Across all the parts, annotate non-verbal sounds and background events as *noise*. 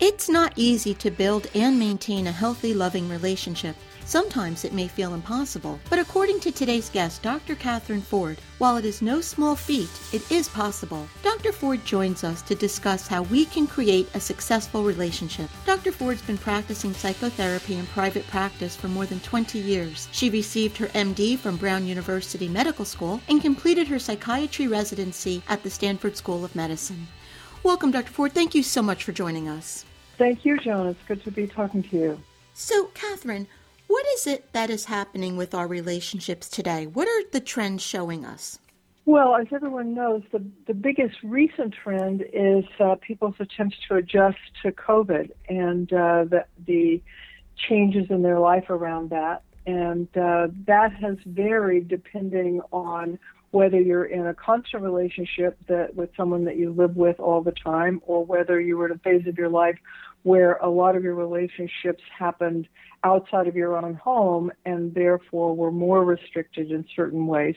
It's not easy to build and maintain a healthy, loving relationship. Sometimes it may feel impossible, but according to today's guest, Dr. Catherine Ford, while it is no small feat, it is possible. Dr. Ford joins us to discuss how we can create a successful relationship. Dr. Ford's been practicing psychotherapy in private practice for more than 20 years. She received her MD from Brown University Medical School and completed her psychiatry residency at the Stanford School of Medicine. Welcome, Dr. Ford. Thank you so much for joining us. Thank you, Joan. It's good to be talking to you. So, Catherine, what is it that is happening with our relationships today? What are the trends showing us? Well, as everyone knows, the, the biggest recent trend is uh, people's attempts to adjust to COVID and uh, the, the changes in their life around that. And uh, that has varied depending on whether you're in a constant relationship that with someone that you live with all the time or whether you were in a phase of your life where a lot of your relationships happened outside of your own home and therefore were more restricted in certain ways.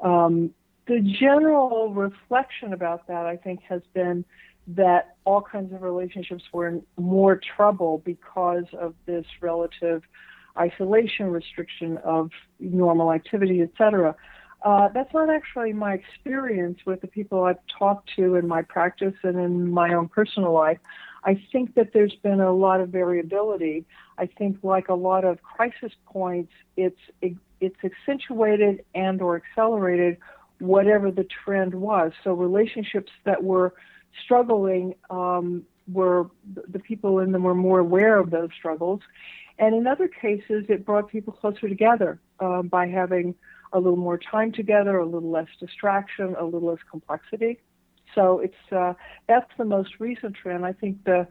Um, the general reflection about that, I think, has been that all kinds of relationships were in more trouble because of this relative isolation, restriction of normal activity, etc. Uh, that's not actually my experience with the people I've talked to in my practice and in my own personal life. I think that there's been a lot of variability. I think, like a lot of crisis points, it's it's accentuated and or accelerated whatever the trend was. So relationships that were struggling um, were the people in them were more aware of those struggles, and in other cases, it brought people closer together uh, by having a little more time together, a little less distraction, a little less complexity. So it's uh, that's the most recent trend. I think the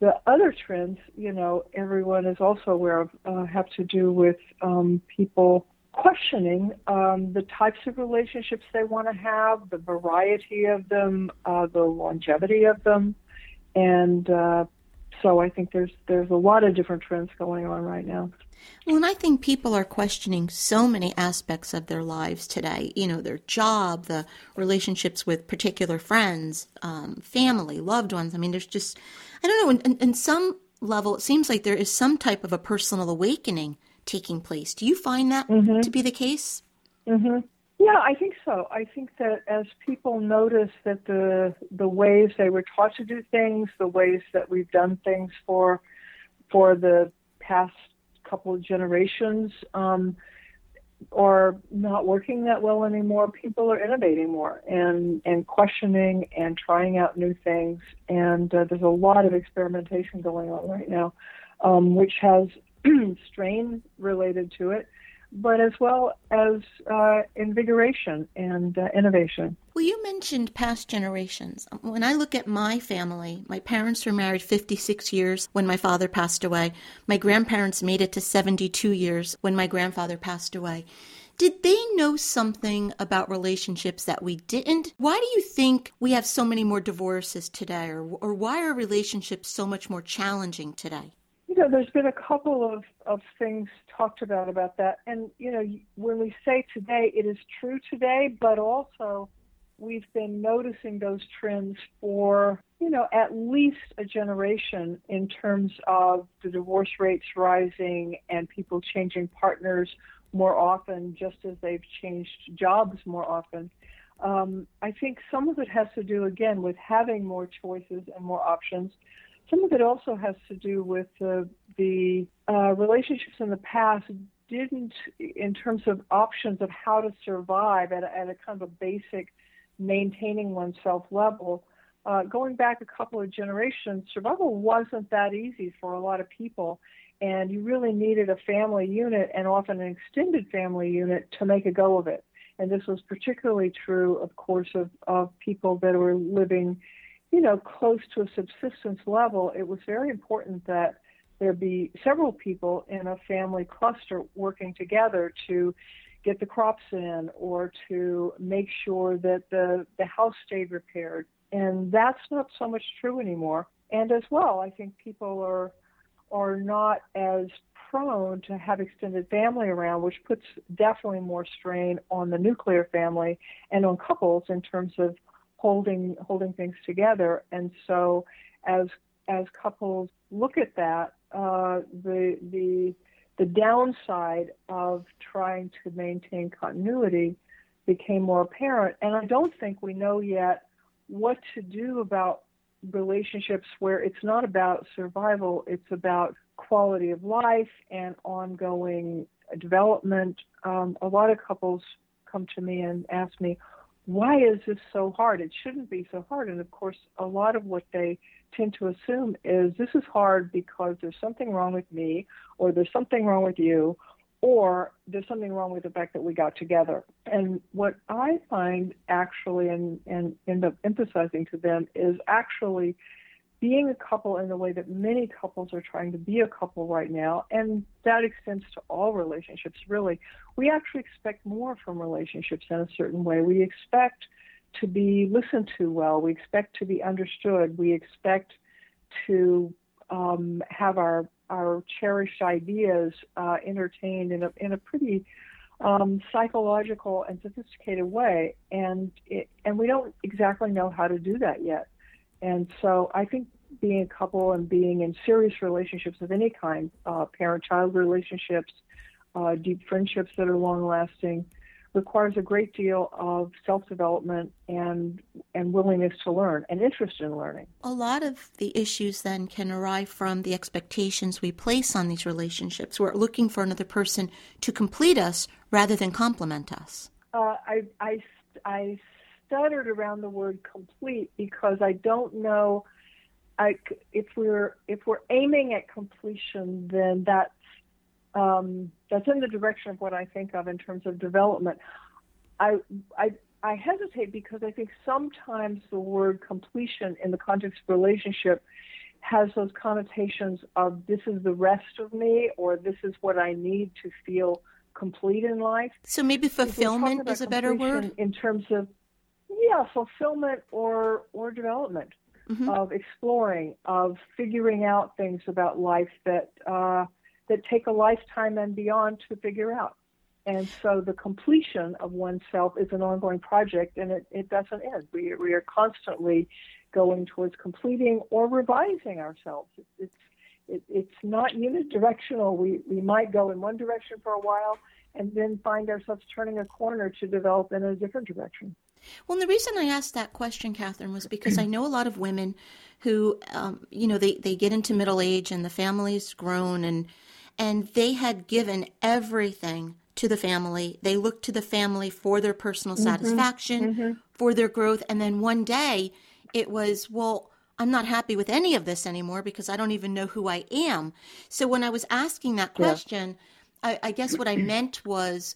the other trends, you know, everyone is also aware of, uh, have to do with um, people questioning um, the types of relationships they want to have, the variety of them, uh, the longevity of them, and uh, so I think there's there's a lot of different trends going on right now. Well, and I think people are questioning so many aspects of their lives today. You know, their job, the relationships with particular friends, um, family, loved ones. I mean, there's just, I don't know, in, in, some level, it seems like there is some type of a personal awakening taking place. Do you find that mm-hmm. to be the case? Mm-hmm. Yeah, I think so. I think that as people notice that the the ways they were taught to do things, the ways that we've done things for for the past couple of generations um, are not working that well anymore. People are innovating more and and questioning and trying out new things. And uh, there's a lot of experimentation going on right now, um, which has *clears throat* strain related to it but as well as uh, invigoration and uh, innovation. Well, you mentioned past generations. When I look at my family, my parents were married 56 years when my father passed away. My grandparents made it to 72 years when my grandfather passed away. Did they know something about relationships that we didn't? Why do you think we have so many more divorces today, or, or why are relationships so much more challenging today? You know, there's been a couple of, of things talked about about that. And, you know, when we say today, it is true today, but also we've been noticing those trends for, you know, at least a generation in terms of the divorce rates rising and people changing partners more often, just as they've changed jobs more often. Um, I think some of it has to do, again, with having more choices and more options. Some of it also has to do with the, uh, relationships in the past didn't, in terms of options of how to survive at a, at a kind of a basic maintaining oneself level, uh, going back a couple of generations, survival wasn't that easy for a lot of people. And you really needed a family unit and often an extended family unit to make a go of it. And this was particularly true, of course, of, of people that were living, you know, close to a subsistence level. It was very important that there be several people in a family cluster working together to get the crops in or to make sure that the, the house stayed repaired. And that's not so much true anymore. And as well, I think people are are not as prone to have extended family around, which puts definitely more strain on the nuclear family and on couples in terms of holding holding things together. And so, as as couples look at that, uh, the the the downside of trying to maintain continuity became more apparent. And I don't think we know yet what to do about relationships where it's not about survival, it's about quality of life and ongoing development. Um, a lot of couples come to me and ask me, why is this so hard? It shouldn't be so hard. And of course, a lot of what they tend to assume is this is hard because there's something wrong with me, or there's something wrong with you, or there's something wrong with the fact that we got together. And what I find actually and, and end up emphasizing to them is actually being a couple in the way that many couples are trying to be a couple right now, and that extends to all relationships really. We actually expect more from relationships in a certain way. We expect to be listened to well, we expect to be understood, we expect to um, have our our cherished ideas uh, entertained in a in a pretty um, psychological and sophisticated way, and it, and we don't exactly know how to do that yet. And so I think being a couple and being in serious relationships of any kind, uh, parent-child relationships, uh, deep friendships that are long-lasting, requires a great deal of self-development and and willingness to learn and interest in learning. A lot of the issues then can arise from the expectations we place on these relationships. We're looking for another person to complete us rather than complement us. Uh, I, I I stuttered around the word complete because I don't know. I, if we're if we're aiming at completion, then that's um, that's in the direction of what I think of in terms of development. I, I, I hesitate because I think sometimes the word completion in the context of relationship has those connotations of this is the rest of me or this is what I need to feel complete in life. So maybe fulfillment is a better word in terms of yeah, fulfillment or or development mm-hmm. of exploring, of figuring out things about life that uh, that take a lifetime and beyond to figure out. And so the completion of oneself is an ongoing project and it, it doesn't end. We, we are constantly going towards completing or revising ourselves. It's, it, it's not unidirectional. We, we might go in one direction for a while and then find ourselves turning a corner to develop in a different direction. Well, the reason I asked that question, Catherine, was because I know a lot of women who, um, you know, they, they get into middle age and the family's grown and and they had given everything to the family. They looked to the family for their personal mm-hmm. satisfaction, mm-hmm. for their growth. And then one day it was, well, I'm not happy with any of this anymore because I don't even know who I am. So when I was asking that question, yeah. I, I guess what I meant was,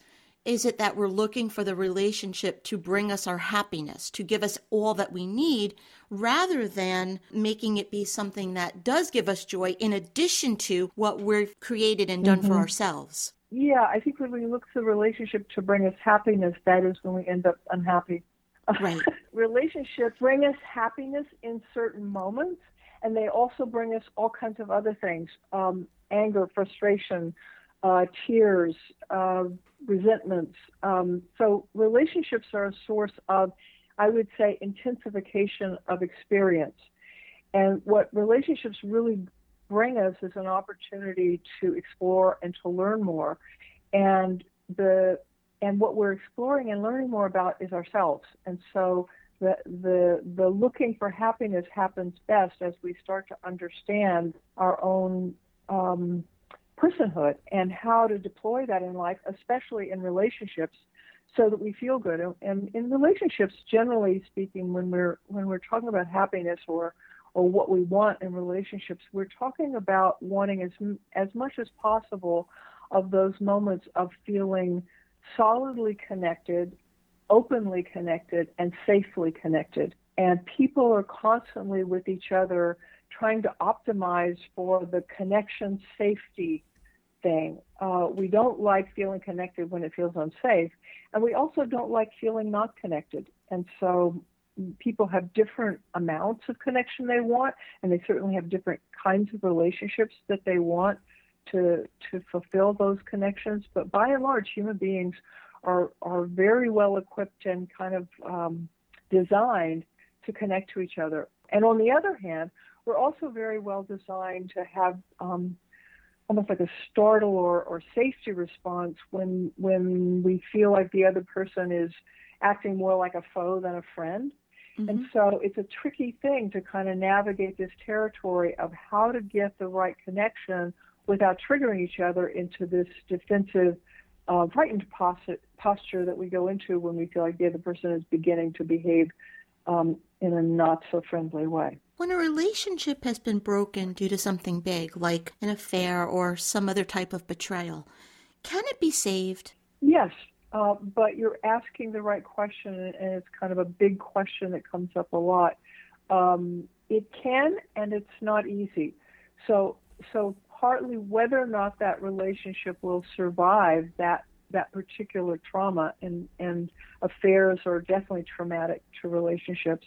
is it that we're looking for the relationship to bring us our happiness, to give us all that we need, rather than making it be something that does give us joy in addition to what we've created and done mm-hmm. for ourselves? Yeah, I think when we look to the relationship to bring us happiness, that is when we end up unhappy. Right. *laughs* Relationships bring us happiness in certain moments, and they also bring us all kinds of other things um, anger, frustration, uh, tears, uh, resentments. Um, so relationships are a source of, I would say, intensification of experience. And what relationships really bring us is an opportunity to explore and to learn more. And the and what we're exploring and learning more about is ourselves. And so the the the looking for happiness happens best as we start to understand our own um, personhood and how to deploy that in life, especially in relationships, so that we feel good. And in relationships, generally speaking, when we're when we're talking about happiness or or what we want in relationships, we're talking about wanting as as much as possible of those moments of feeling solidly connected, openly connected, and safely connected. And people are constantly with each other trying to optimize for the connection safety thing. Uh, we don't like feeling connected when it feels unsafe, and we also don't like feeling not connected. And so people have different amounts of connection they want, and they certainly have different kinds of relationships that they want to to fulfill those connections. But by and large, human beings are are very well equipped and kind of um, designed to connect to each other. And on the other hand, we're also very well designed to have um, almost like a startle or, or safety response when when we feel like the other person is acting more like a foe than a friend. Mm-hmm. And so it's a tricky thing to kind of navigate this territory of how to get the right connection without triggering each other into this defensive, uh, frightened posture that we go into when we feel like the other person is beginning to behave um, in a not so friendly way. When a relationship has been broken due to something big, like an affair or some other type of betrayal, can it be saved? Yes, uh, but you're asking the right question, and it's kind of a big question that comes up a lot. Um, it can, and it's not easy. So, so partly whether or not that relationship will survive that that particular trauma, and and affairs are definitely traumatic to relationships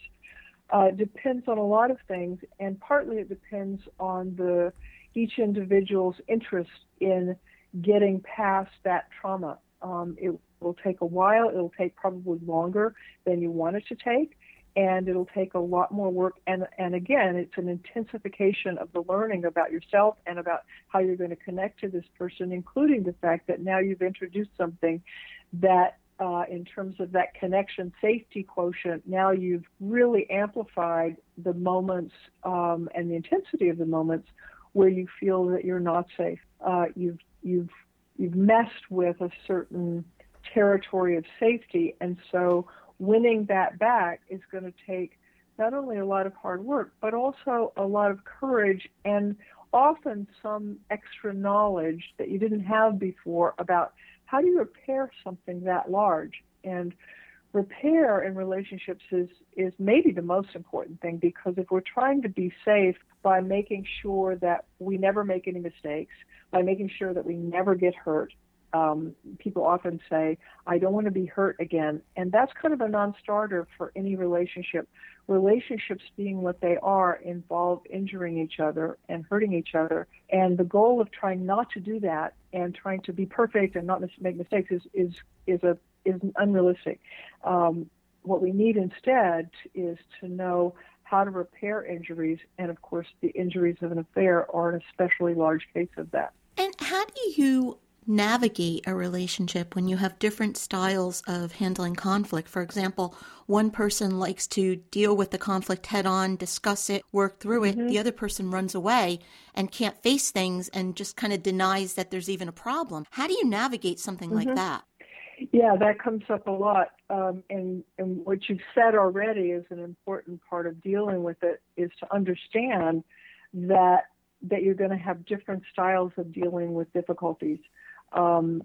uh, depends on a lot of things, and partly it depends on the each individual's interest in getting past that trauma. Um, it will take a while. It'll take probably longer than you want it to take, and it'll take a lot more work. And and again, it's an intensification of the learning about yourself and about how you're going to connect to this person, including the fact that now you've introduced something that uh, in terms of that connection safety quotient, now you've really amplified the moments um, and the intensity of the moments where you feel that you're not safe. Uh, you've you've you've messed with a certain territory of safety, and so winning that back is going to take not only a lot of hard work, but also a lot of courage and often some extra knowledge that you didn't have before about how do you repair something that large? And repair in relationships is, is maybe the most important thing because if we're trying to be safe by making sure that we never make any mistakes, by making sure that we never get hurt, um, people often say, I don't want to be hurt again. And that's kind of a non starter for any relationship. Relationships, being what they are, involve injuring each other and hurting each other. And the goal of trying not to do that and trying to be perfect and not make mistakes is, is, is, a, is unrealistic. Um, what we need instead is to know how to repair injuries. And of course, the injuries of an affair are an especially large case of that. And how do you navigate a relationship when you have different styles of handling conflict. For example, one person likes to deal with the conflict head on, discuss it, work through it. Mm-hmm. The other person runs away and can't face things and just kind of denies that there's even a problem. How do you navigate something mm-hmm. like that? Yeah, that comes up a lot. Um, and, and what you've said already is an important part of dealing with it is to understand that that you're going to have different styles of dealing with difficulties. Um,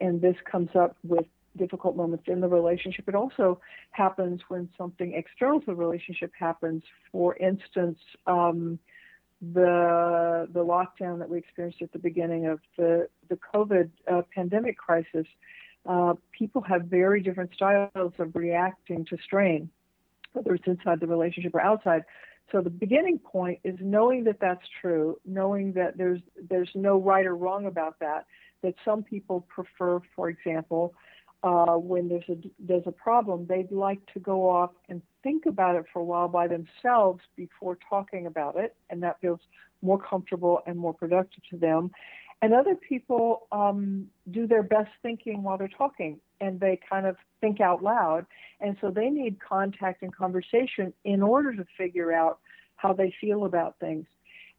and this comes up with difficult moments in the relationship. It also happens when something external to the relationship happens. For instance, um, the the lockdown that we experienced at the beginning of the the COVID uh, pandemic crisis. Uh, people have very different styles of reacting to strain, whether it's inside the relationship or outside. So the beginning point is knowing that that's true, knowing that there's there's no right or wrong about that, that some people prefer, for example, uh, when there's a there's a problem, they'd like to go off and think about it for a while by themselves before talking about it, and that feels more comfortable and more productive to them. And other people um, do their best thinking while they're talking, and they kind of think out loud, and so they need contact and conversation in order to figure out how they feel about things.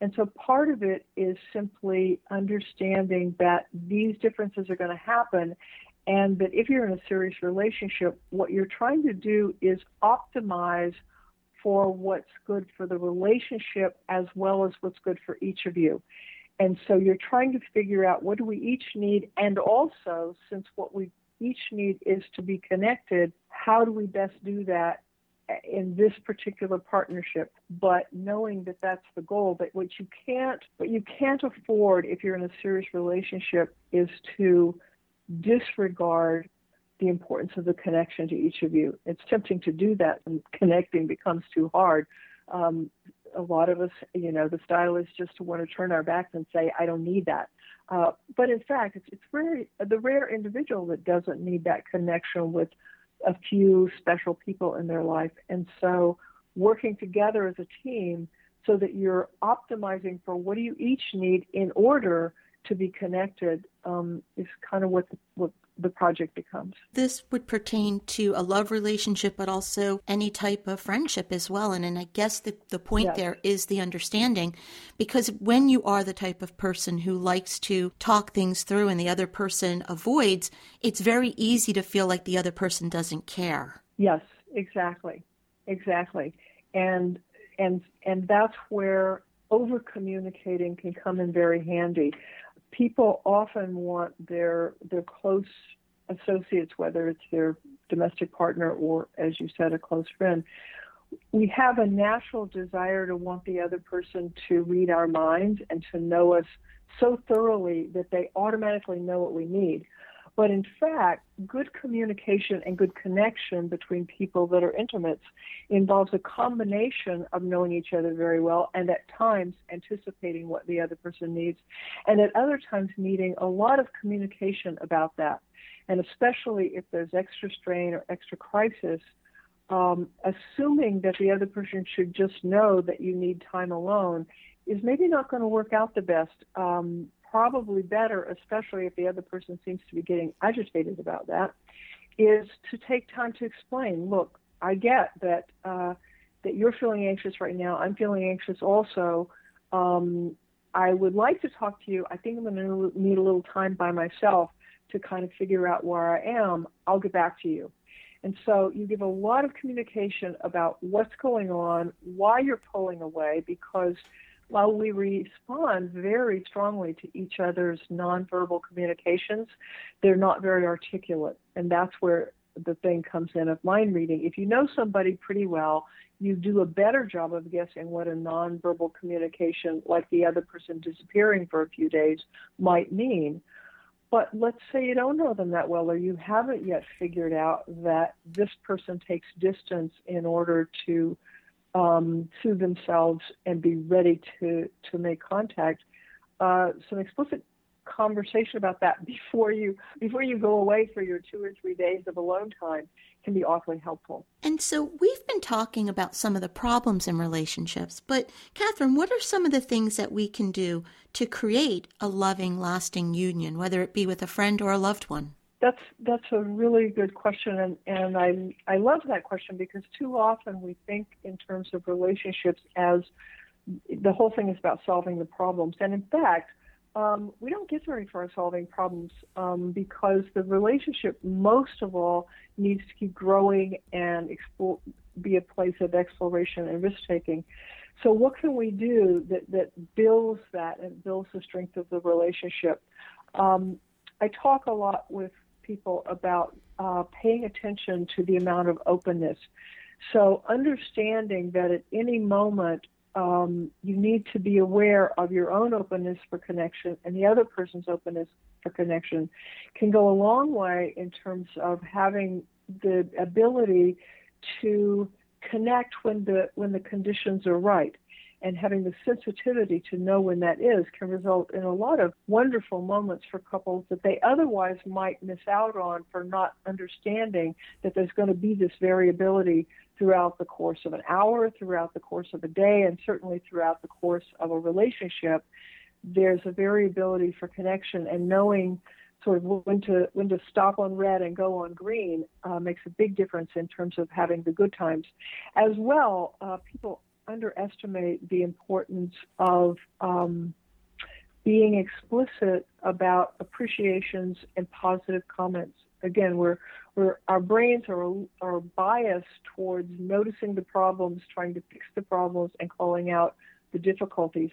And so part of it is simply understanding that these differences are going to happen and that if you're in a serious relationship, what you're trying to do is optimize for what's good for the relationship as well as what's good for each of you. And so you're trying to figure out what do we each need, and also, since what we each need is to be connected, how do we best do that in this particular partnership? But knowing that that's the goal, but what you can't, what you can't afford if you're in a serious relationship is to disregard the importance of the connection to each of you. It's tempting to do that, and connecting becomes too hard. Um, a lot of us, you know, the style is just to want to turn our backs and say, "I don't need that." Uh, but in fact, it's, it's rare, the rare individual that doesn't need that connection with a few special people in their life. And so, working together as a team so that you're optimizing for what do you each need in order to be connected um, is kind of what what the project becomes. This would pertain to a love relationship, but also any type of friendship as well. And, and I guess the, the point yes. there is the understanding because when you are the type of person who likes to talk things through and the other person avoids, it's very easy to feel like the other person doesn't care. Yes, exactly. Exactly. And and and that's where over communicating can come in very handy people often want their their close associates, whether it's their domestic partner or, as you said, a close friend. We have a natural desire to want the other person to read our minds and to know us so thoroughly that they automatically know what we need. But in fact, good communication and good connection between people that are intimates involves a combination of knowing each other very well and at times anticipating what the other person needs, and at other times needing a lot of communication about that. And especially if there's extra strain or extra crisis, um, assuming that the other person should just know that you need time alone is maybe not going to work out the best. Um, probably better, especially if the other person seems to be getting agitated about that, is to take time to explain. Look, I get that uh, that you're feeling anxious right now. I'm feeling anxious also. Um, I would like to talk to you. I think I'm going to need a little time by myself to kind of figure out where I am. I'll get back to you. And so you give a lot of communication about what's going on, why you're pulling away, because while we respond very strongly to each other's nonverbal communications, they're not very articulate. And that's where the thing comes in of mind reading. If you know somebody pretty well, you do a better job of guessing what a nonverbal communication, like the other person disappearing for a few days, might mean. But let's say you don't know them that well, or you haven't yet figured out that this person takes distance in order to um, to themselves and be ready to to make contact. Uh, some explicit conversation about that *laughs* before you before you go away for your two or three days of alone time can be awfully helpful. And so we've been talking about some of the problems in relationships, but Catherine, what are some of the things that we can do to create a loving, lasting union, whether it be with a friend or a loved one? That's that's a really good question, and and I I love that question because too often we think in terms of relationships as the whole thing is about solving the problems, and in fact, um, we don't get very far solving problems um, because the relationship most of all needs to keep growing and explore, be a place of exploration and risk taking. So what can we do that that builds that and builds the strength of the relationship? Um, I talk a lot with people about uh, paying attention to the amount of openness. So, understanding that at any moment um, you need to be aware of your own openness for connection and the other person's openness for connection can go a long way in terms of having the ability to connect when the when the conditions are right and having the sensitivity to know when that is can result in a lot of wonderful moments for couples that they otherwise might miss out on for not understanding that there's going to be this variability throughout the course of an hour, throughout the course of a day, and certainly throughout the course of a relationship. There's a variability for connection and knowing sort of when to when to stop on red and go on green uh, makes a big difference in terms of having the good times. As well, uh, people underestimate the importance of um, being explicit about appreciations and positive comments. Again, we're, we're, our brains are, are biased towards noticing the problems, trying to fix the problems, and calling out the difficulties.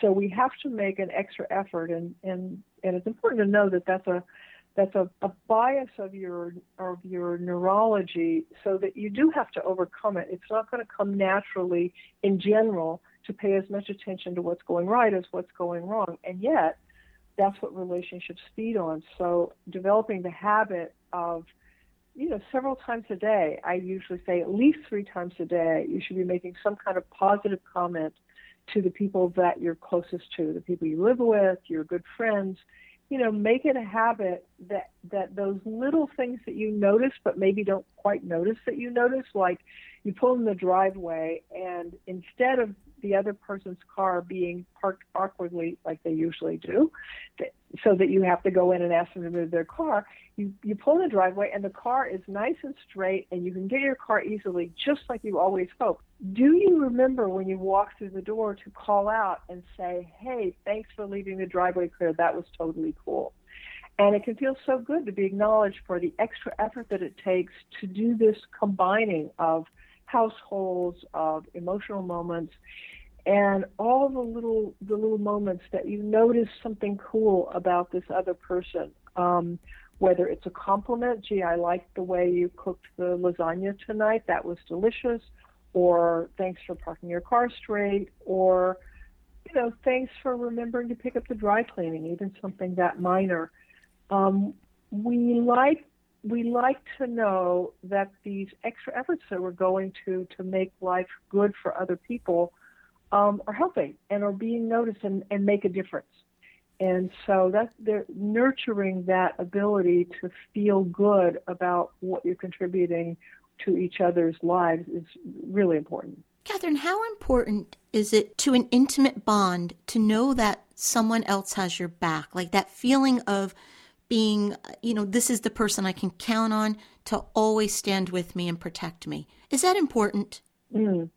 So we have to make an extra effort, and, and, and it's important to know that that's a that's a, a bias of your of your neurology, so that you do have to overcome it. It's not going to come naturally in general to pay as much attention to what's going right as what's going wrong. And yet, that's what relationships feed on. So developing the habit of, you know, several times a day, I usually say at least three times a day, you should be making some kind of positive comment to the people that you're closest to, the people you live with, your good friends. You know, make it a habit that that those little things that you notice but maybe don't quite notice that you notice, like you pull in the driveway and instead of the other person's car being parked awkwardly like they usually do, so that you have to go in and ask them to move their car. You you pull in the driveway and the car is nice and straight and you can get your car easily just like you always hope. Do you remember when you walk through the door to call out and say, "Hey, thanks for leaving the driveway clear. That was totally cool." And it can feel so good to be acknowledged for the extra effort that it takes to do this combining of households, of emotional moments, and all the little the little moments that you notice something cool about this other person. Um, whether it's a compliment, gee, I like the way you cooked the lasagna tonight, that was delicious, or thanks for parking your car straight, or you know, thanks for remembering to pick up the dry cleaning, even something that minor. Um, we like we like to know that these extra efforts that we're going to to make life good for other people um, are helping and are being noticed and, and make a difference. And so that they're nurturing that ability to feel good about what you're contributing to each other's lives is really important. Catherine, how important is it to an intimate bond to know that someone else has your back? Like that feeling of being, you know, this is the person I can count on to always stand with me and protect me. Is that important? Mm,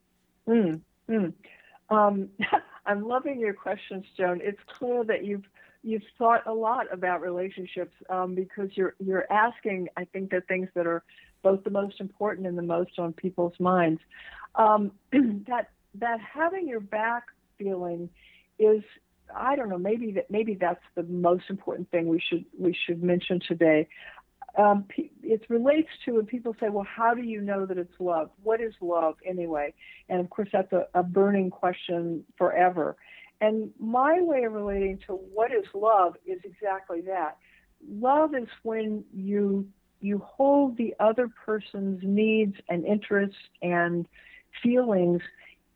mm, mm. Um, *laughs* I'm loving your questions, Joan. It's clear that you've you've thought a lot about relationships um, because you're you're asking, I think, the things that are both the most important and the most on people's minds. Um, *clears throat* that that having your back feeling is I don't know maybe that maybe that's the most important thing we should we should mention today um, it relates to when people say, well, how do you know that it's love? What is love anyway? And of course, that's a, a burning question forever. And my way of relating to what is love is exactly that. Love is when you you hold the other person's needs and interests and feelings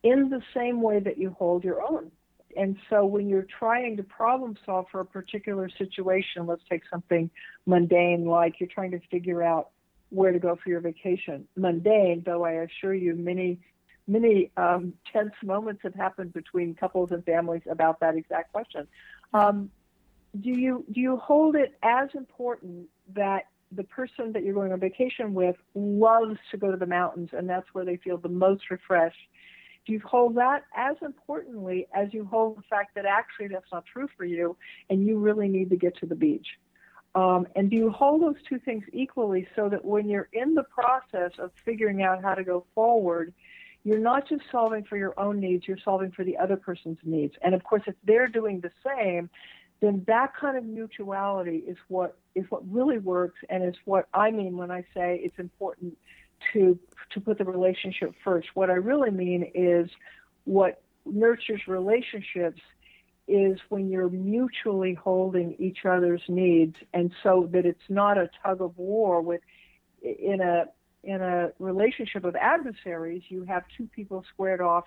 in the same way that you hold your own and so when you're trying to problem solve for a particular situation, let's take something mundane like you're trying to figure out where to go for your vacation. Mundane, though I assure you, many many um, tense moments have happened between couples and families about that exact question. Um, do you do you hold it as important that the person that you're going on vacation with loves to go to the mountains and that's where they feel the most refreshed do you hold that as importantly as you hold the fact that actually that's not true for you and you really need to get to the beach? Um, and do you hold those two things equally so that when you're in the process of figuring out how to go forward, you're not just solving for your own needs, you're solving for the other person's needs. And of course, if they're doing the same, then that kind of mutuality is what is what really works and is what I mean when I say it's important to to put the relationship first. What I really mean is what nurtures relationships is when you're mutually holding each other's needs and so that it's not a tug of war with in a in a relationship of adversaries you have two people squared off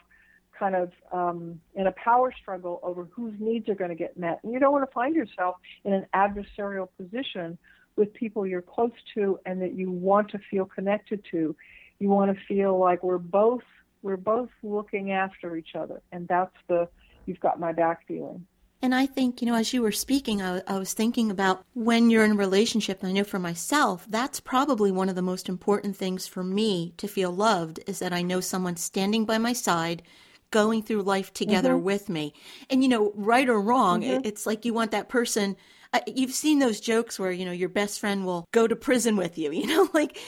kind of um, in a power struggle over whose needs are going to get met and you don't want to find yourself in an adversarial position with people you're close to and that you want to feel connected to. You want to feel like we're both we're both looking after each other, and that's the you've got my back feeling. And I think, you know, as you were speaking, I, I, was thinking about when you're in a relationship, and I know for myself, that's probably one of the most important things for me to feel loved is that I know someone's standing by my side going through life together Mm-hmm. with me. And, you know, right or wrong, Mm-hmm. it- it's like you want that person. You've seen those jokes where, you know, your best friend will go to prison with you, *laughs* you know, like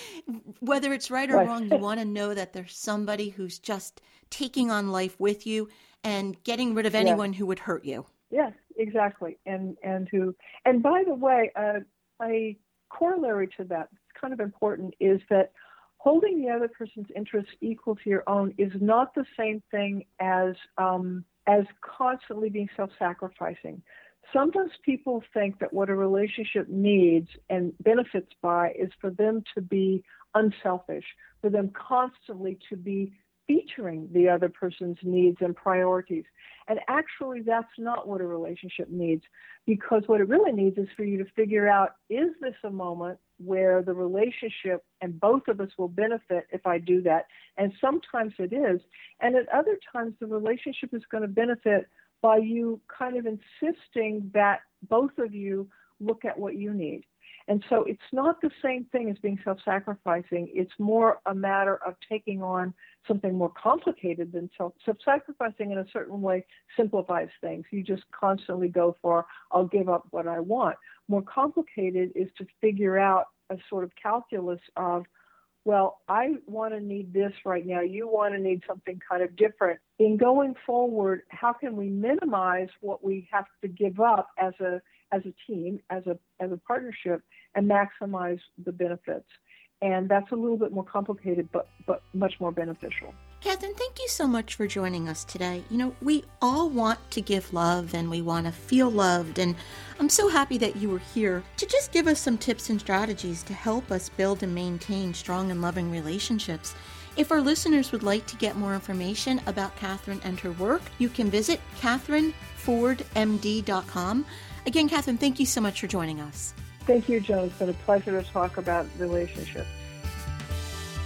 whether it's right or Right. wrong, you *laughs* want to know that there's somebody who's just taking on life with you and getting rid of anyone who would hurt you. Yes, exactly. And and who and by the way, uh, a corollary to that, it's kind of important, is that holding the other person's interests equal to your own is not the same thing as um, as constantly being self-sacrificing. Sometimes people think that what a relationship needs and benefits by is for them to be unselfish, for them constantly to be featuring the other person's needs and priorities. And actually, that's not what a relationship needs because what it really needs is for you to figure out is this a moment where the relationship and both of us will benefit if I do that? And sometimes it is. And at other times, the relationship is going to benefit by you kind of insisting that both of you look at what you need. And so it's not the same thing as being self sacrificing. It's more a matter of taking on something more complicated than self sacrificing in a certain way simplifies things. You just constantly go for, I'll give up what I want. More complicated is to figure out a sort of calculus of, well, I want to need this right now. You want to need something kind of different. In going forward, how can we minimize what we have to give up as a as a team, as a as a partnership, and maximize the benefits? And that's a little bit more complicated, but but much more beneficial. Catherine, thank you so much for joining us today. You know, we all want to give love and we want to feel loved, and I'm so happy that you were here to just give us some tips and strategies to help us build and maintain strong and loving relationships. If our listeners would like to get more information about Catherine and her work, you can visit catherinefordmd.com. Again, Catherine, thank you so much for joining us. Thank you, Joan. It's been a pleasure to talk about relationships.